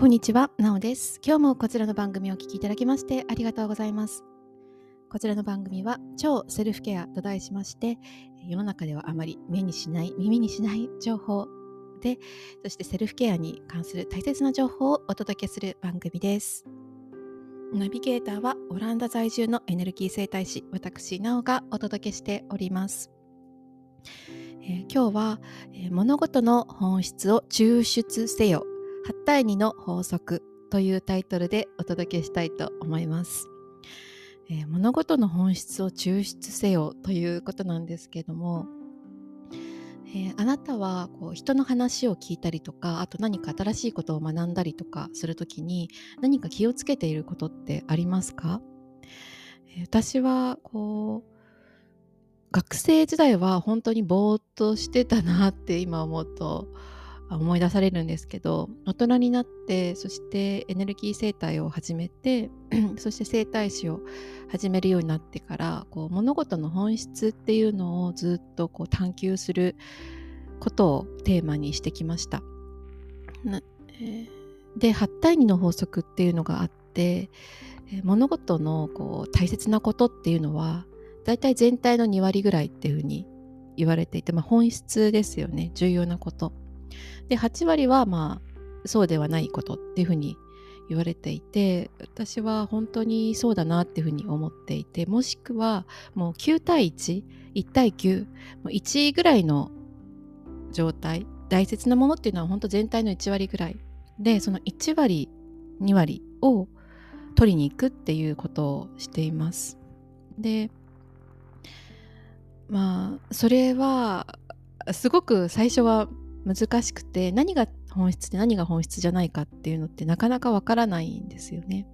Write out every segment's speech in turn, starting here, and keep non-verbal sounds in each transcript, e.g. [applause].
こんにちは、なおです。今日もこちらの番組をお聴きいただきましてありがとうございます。こちらの番組は超セルフケアと題しまして世の中ではあまり目にしない耳にしない情報でそしてセルフケアに関する大切な情報をお届けする番組ですナビゲーターはオランダ在住のエネルギー生態師私なおがお届けしております、えー、今日は、えー、物事の本質を抽出せよ対2の法則というタイトルでお届けしたいと思います。えー、物事の本質を抽出せよということなんですけども、えー、あなたはこう人の話を聞いたりとかあと何か新しいことを学んだりとかするときに何か気をつけていることってありますか、えー、私はこう学生時代は本当にぼーっとしてたなって今思うと思い出されるんですけど大人になってそしてエネルギー生態を始めて [clears throat] そして生態師を始めるようになってからこう物事の本質っていうのをずっとこう探求することをテーマにしてきました。えー、で8対2の法則っていうのがあって、物事のこう大切なことっていうのはだいたい全体の2割ぐらいっていうふうに言われていて、まあ、本質ですよね重要なこと。で8割はまあそうではないことっていうふうに言われていて私は本当にそうだなっていうふうに思っていてもしくはもう9対11対91ぐらいの状態大切なものっていうのは本当全体の1割ぐらい。でその1割2割を取りに行くっていうことをしています。でまあそれはすごく最初は難しくて何が本質で何が本質じゃないかっていうのってなかなかわからないんですよね。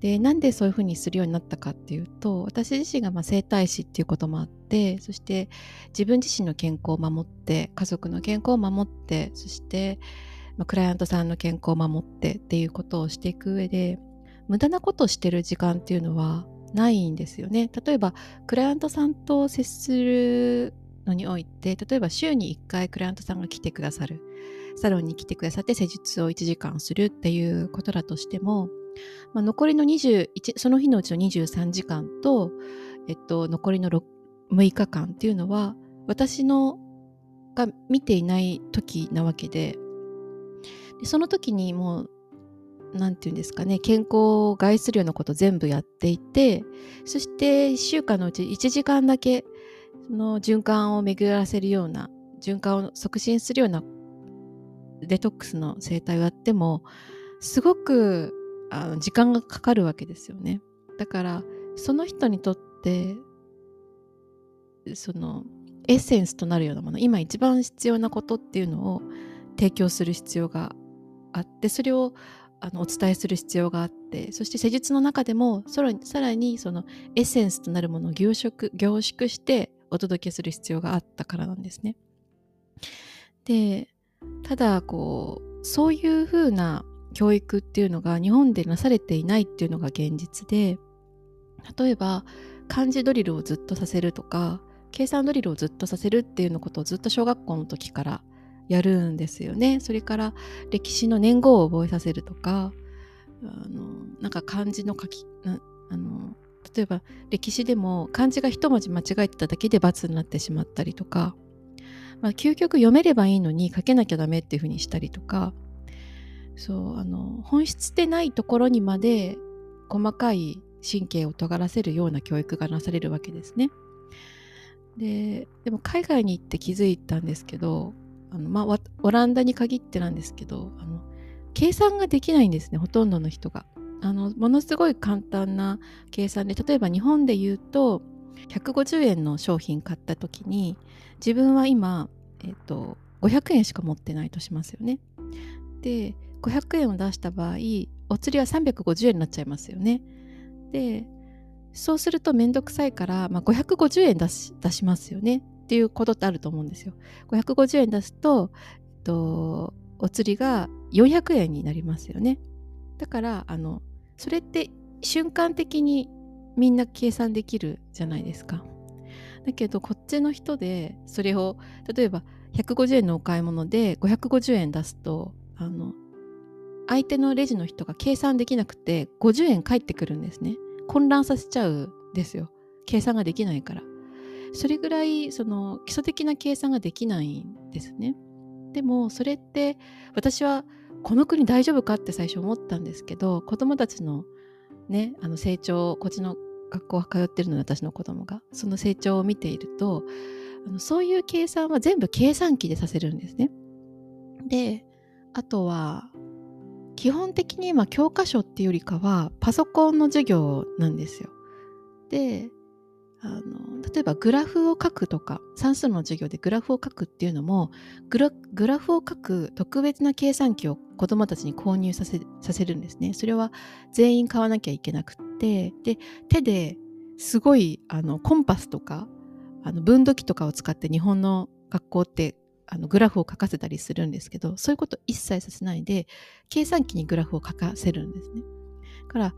でなんでそういうふうにするようになったかっていうと私自身がまあ整体師っていうこともあってそして自分自身の健康を守って家族の健康を守ってそして、ま、クライアントさんの健康を守ってっていうことをしていく上で無駄なことをしてる時間っていうのはないんですよね。例えばクライアントさんと接するのにおいて例えば週に1回クライアントさんが来てくださる。サロンに来てくださって施術を1時間するっていうことだとしても、まあ、残りの21その日のうちの23時間と、えっと、残りの 6, 6日間っていうのは私のが見ていない時なわけで。でその時にもう何て言うんですかね健康を害するようなこと全部やっていてそして1週間のうち1時間だけの循環を巡らせるような循環を促進するようなデトックスの生態をやってもすごくあの時間がかかるわけですよね。だからその人にとってそのエッセンスとなるようなもの今一番必要なことっていうのを提供する必要があってそれをあのお伝えする必要があってそして施術の中でもさらにさらにそのエッセンスとなるものを凝縮凝縮してお届けする必要があったからなんですね。でただこうそういうふうな教育っていうのが日本でなされていないっていうのが現実で例えば漢字ドリルをずっとさせるとか計算ドリルをずっとさせるっていうのことをずっと小学校の時からやるんですよね。それから歴史の年号を覚えさせるとかあのなんか漢字の書きあの例えば歴史でも漢字が一文字間違えてただけで罰になってしまったりとか、まあ、究極読めればいいのに書けなきゃダメっていうふうにしたりとかそうあの本質でないところにまで細かい神経を尖らせるような教育がなされるわけですね。ででも海外に行って気づいたんですけどあの、まあ、オランダに限ってなんですけどあの計算ができないんですねほとんどの人が。あのものすごい簡単な計算で例えば日本で言うと150円の商品買った時に自分は今、えーと、500円しか持ってないとしますよね。で500円を出した場合お釣りは350円になっちゃいますよね。でそうすると面倒くさいから、まあ、550円出し出しますよねっていうことってあると思うんですよ。550円出すと、えっと、お釣りが400円になりますよね。だからあのそれって瞬間的にみんな計算できるじゃないですか。だけどこっちの人でそれを例えば150円のお買い物で550円出すとあの相手のレジの人が計算できなくて50円返ってくるんですね。混乱させちゃうんですよ。計算ができないから。それぐらいその基礎的な計算ができないんですね。でもそれって私はこの国大丈夫かって最初思ったんですけど子供たちのねあの成長こっちの学校通ってるので私の子供がその成長を見ているとあのそういう計算は全部計算機でさせるんですね。であとは基本的に今教科書っていうよりかはパソコンの授業なんですよ。であの例えばグラフを書くとか算数の授業でグラフを書くっていうのもグラグラフを書く特別な計算機を子どもたちに購入させさせるんですね。それは全員買わなきゃいけなくってで手ですごいあのコンパスとかあの分度器とかを使って日本の学校ってあのグラフを書かせたりするんですけどそういうこと一切させないで計算機にグラフを書かせるんですね。だから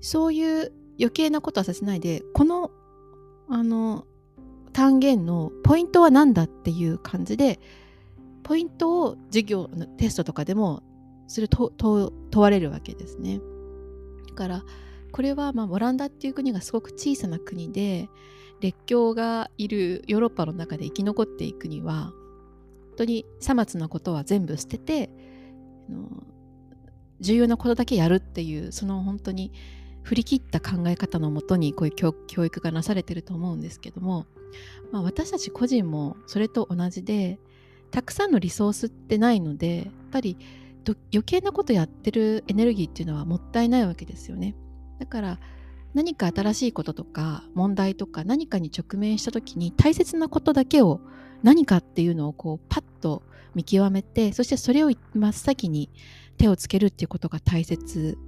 そういう余計なことはさせないでこのあの単元のポイントは何だっていう感じでポイントを授業のテストとかでもそれと問われるわけですね。だからこれはまあオランダっていう国がすごく小さな国で列強がいるヨーロッパの中で生き残っていくには本当にさまつなことは全部捨てて重要なことだけやるっていうその本当に振り切った考え方のもとにこういう教育がなされてると思うんですけども、まあ、私たち個人もそれと同じでたくさんのリソースってないのでやっぱり余計なことやってるエネルギーっていうのはもったいないわけですよね。だから何か新しいこととか問題とか何かに直面した時に大切なことだけを何かっていうのをこうパッと見極めてそしてそれを真っ先に手をつけるっていうことが大切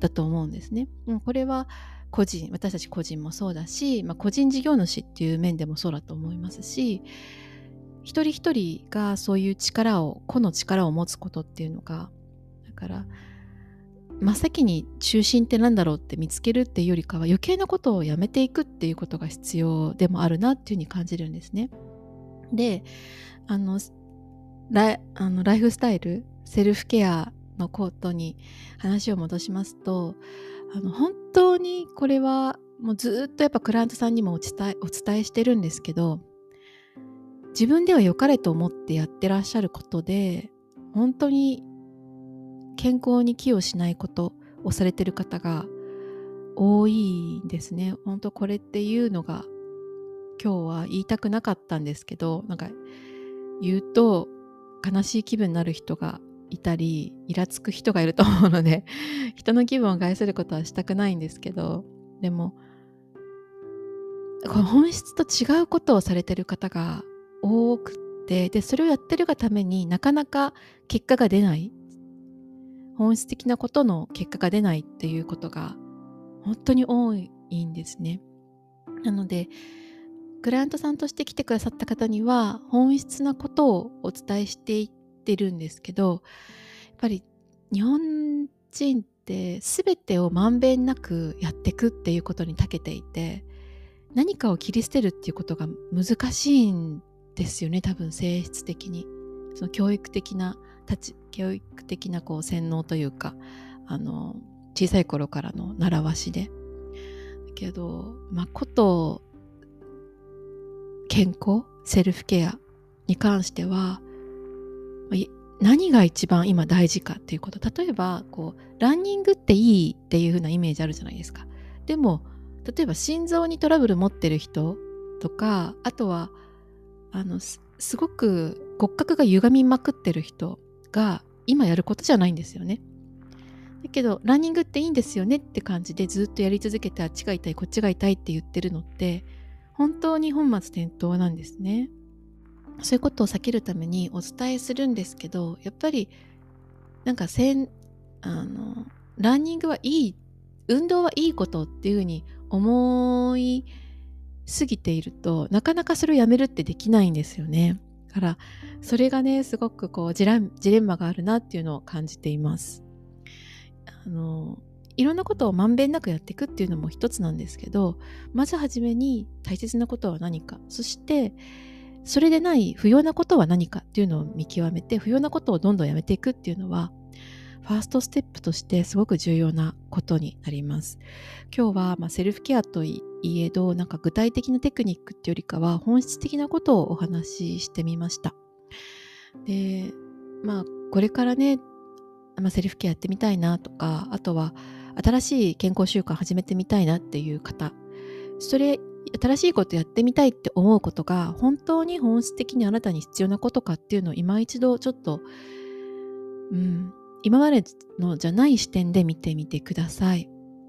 だと思うんですね。うんこれは個人私たち個人もそうだし、まあ、個人事業主っていう面でもそうだと思いますし一人一人がそういう力を個の力を持つことっていうのがだから真っ先に中心って何だろうって見つけるっていうよりかは余計なことをやめていくっていうことが必要でもあるなっていうふうに感じるんですね。であのライあのライフスタイルセルフケアのコートに話を戻しますとあの本当にこれはもうずっとやっぱクライアントさんにもお伝えお伝えしてるんですけど自分では良かれと思ってやってらっしゃることで本当に健康に寄与しないことをされてる方が多いんですね。本当これっていうのが今日は言いたくなかったんですけどなんか言うと悲しい気分になる人がいたりイラつく人がいると思うので [laughs] 人の気分を害することはしたくないんですけどでも本質と違うことをされてる方が多くてでそれをやってるがためになかなか結果が出ない本質的なことの結果が出ないっていうことが本当に多いんですね。なのでクライアントさんとして来てくださった方には本質なことをお伝えしていっててるんですけどやっぱり日本人って全てをまんべんなくやっていくっていうことに長けていて何かを切り捨てるっていうことが難しいんですよね多分性質的に。その教育的な立ち教育的なこう洗脳というかあの小さい頃からの習わしで。だけどまこと健康セルフケアに関しては何が一番今大事かっていうこと例えばこうランニングっていいっていう風なイメージあるじゃないですかでも例えば心臓にトラブル持ってる人とかあとはあのすごく骨格が歪みまくってる人が今やることじゃないんですよね。だけどランニングっていいんですよねって感じでずっとやり続けてあっちが痛いこっちが痛いって言ってるのって本当に本末転倒なんですね。そういうことを避けるためにお伝えするんですけどやっぱりなんかせんあのランニングはいい運動はいいことっていうふうに思いすぎているとなかなかそれをやめるってできないんですよね。だからそれがねすごくこうジレンマがあるなっていうのを感じています。あのいろんなことをまんべんなくやっていくっていうのも一つなんですけどまず初めに大切なことは何かそしてそれでない不要なことは何かっていうのを見極めて不要なことをどんどんやめていくっていうのはファーストステップとしてすごく重要なことになります。今日は、まあ、セルフケアといえどなんか具体的なテクニックっていうよりかは本質的なことをお話ししてみました。でまあこれからね、まあ、セルフケアやってみたいなとかあとは新しい健康習慣始めてみたいなっていう方それ新しいことやってみたいって思うことが本当に本質的にあなたに必要なことかっていうのを今一度ちょっと、うん、今までのじゃない視点で見てみてください。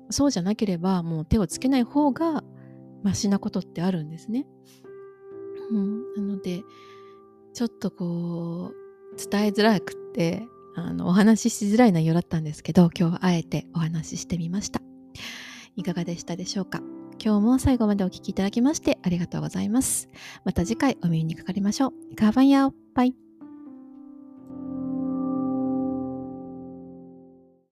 そうじゃなければもう手をつけない方がマシなことってあるんですね。うん、なのでちょっとこう伝えづらくってあのお話ししづらい内容だったんですけど今日はあえてお話ししてみました。いかがでしたでしょうか？今日も最後までお聴きいただきましてありがとうございます。また次回お耳にかかりましょう。カーバンヤオバイ